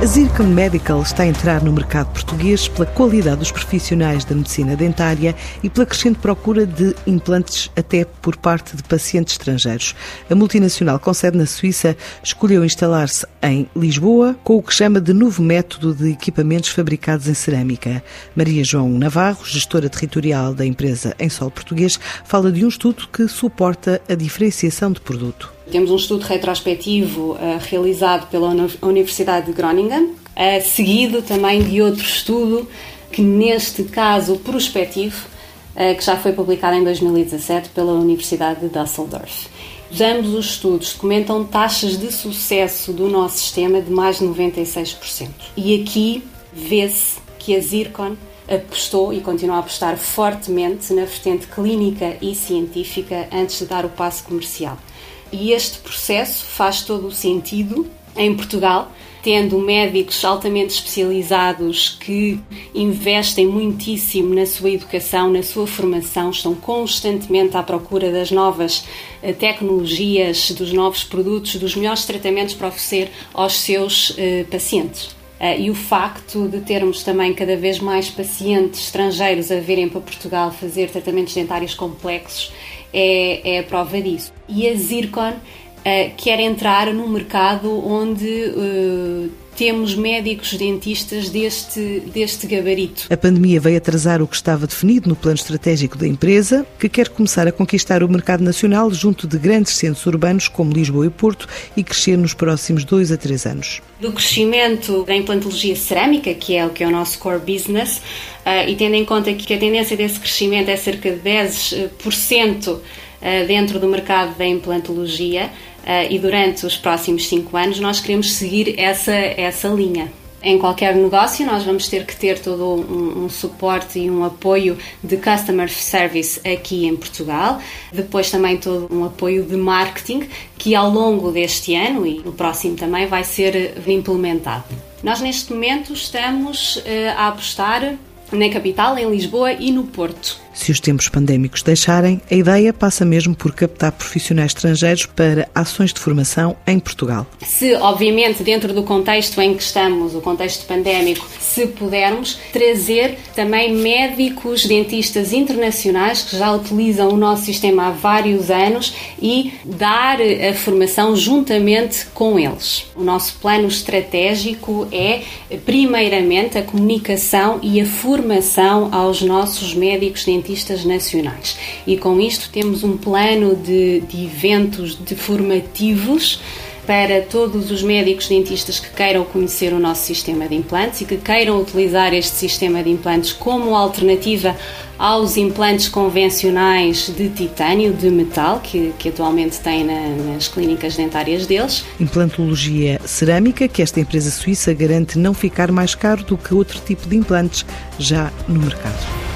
A Zircon Medical está a entrar no mercado português pela qualidade dos profissionais da medicina dentária e pela crescente procura de implantes até por parte de pacientes estrangeiros. A multinacional com sede na Suíça escolheu instalar-se em Lisboa com o que chama de novo método de equipamentos fabricados em cerâmica. Maria João Navarro, gestora territorial da empresa em solo português, fala de um estudo que suporta a diferenciação de produto. Temos um estudo retrospectivo uh, realizado pela Universidade de Groningen, uh, seguido também de outro estudo que, neste caso, prospectivo, que já foi publicado em 2017 pela Universidade de Düsseldorf. Ambos os estudos documentam taxas de sucesso do nosso sistema de mais de 96%. E aqui vê-se que a Zircon apostou e continua a apostar fortemente na vertente clínica e científica antes de dar o passo comercial. E este processo faz todo o sentido em Portugal, tendo médicos altamente especializados que investem muitíssimo na sua educação, na sua formação, estão constantemente à procura das novas eh, tecnologias, dos novos produtos, dos melhores tratamentos para oferecer aos seus uh, pacientes. Uh, e o facto de termos também cada vez mais pacientes estrangeiros a virem para Portugal fazer tratamentos dentários complexos é, é a prova disso. E a Zircon uh, quer entrar num mercado onde uh, temos médicos dentistas deste, deste gabarito. A pandemia veio atrasar o que estava definido no plano estratégico da empresa, que quer começar a conquistar o mercado nacional junto de grandes centros urbanos como Lisboa e Porto e crescer nos próximos dois a três anos. Do crescimento da implantologia cerâmica, que é o que é o nosso core business, uh, e tendo em conta que a tendência desse crescimento é cerca de 10% eh, dentro do mercado da implantologia uh, e durante os próximos cinco anos nós queremos seguir essa, essa linha. Em qualquer negócio, nós vamos ter que ter todo um, um, suporte e um apoio de customer service aqui em Portugal. Depois, também todo um apoio de marketing que, ao longo deste ano e no próximo também, vai ser implementado. Nós, neste momento, estamos uh, a apostar na capital, em Lisboa e no Porto. Se os tempos pandémicos deixarem, a ideia passa mesmo por captar profissionais estrangeiros para ações de formação em Portugal. Se, obviamente, dentro do contexto em que estamos, o contexto pandémico, se pudermos, trazer também médicos dentistas internacionais que já utilizam o nosso sistema há vários anos e dar a formação juntamente com eles. O nosso plano estratégico é, primeiramente, a comunicação e a formação aos nossos médicos dentistas dentistas nacionais. E com isto temos um plano de, de eventos de formativos para todos os médicos dentistas que queiram conhecer o nosso sistema de implantes e que queiram utilizar este sistema de implantes como alternativa aos implantes convencionais de titânio, de metal, que, que atualmente têm na, nas clínicas dentárias deles. Implantologia cerâmica, que esta empresa suíça garante não ficar mais caro do que outro tipo de implantes já no mercado.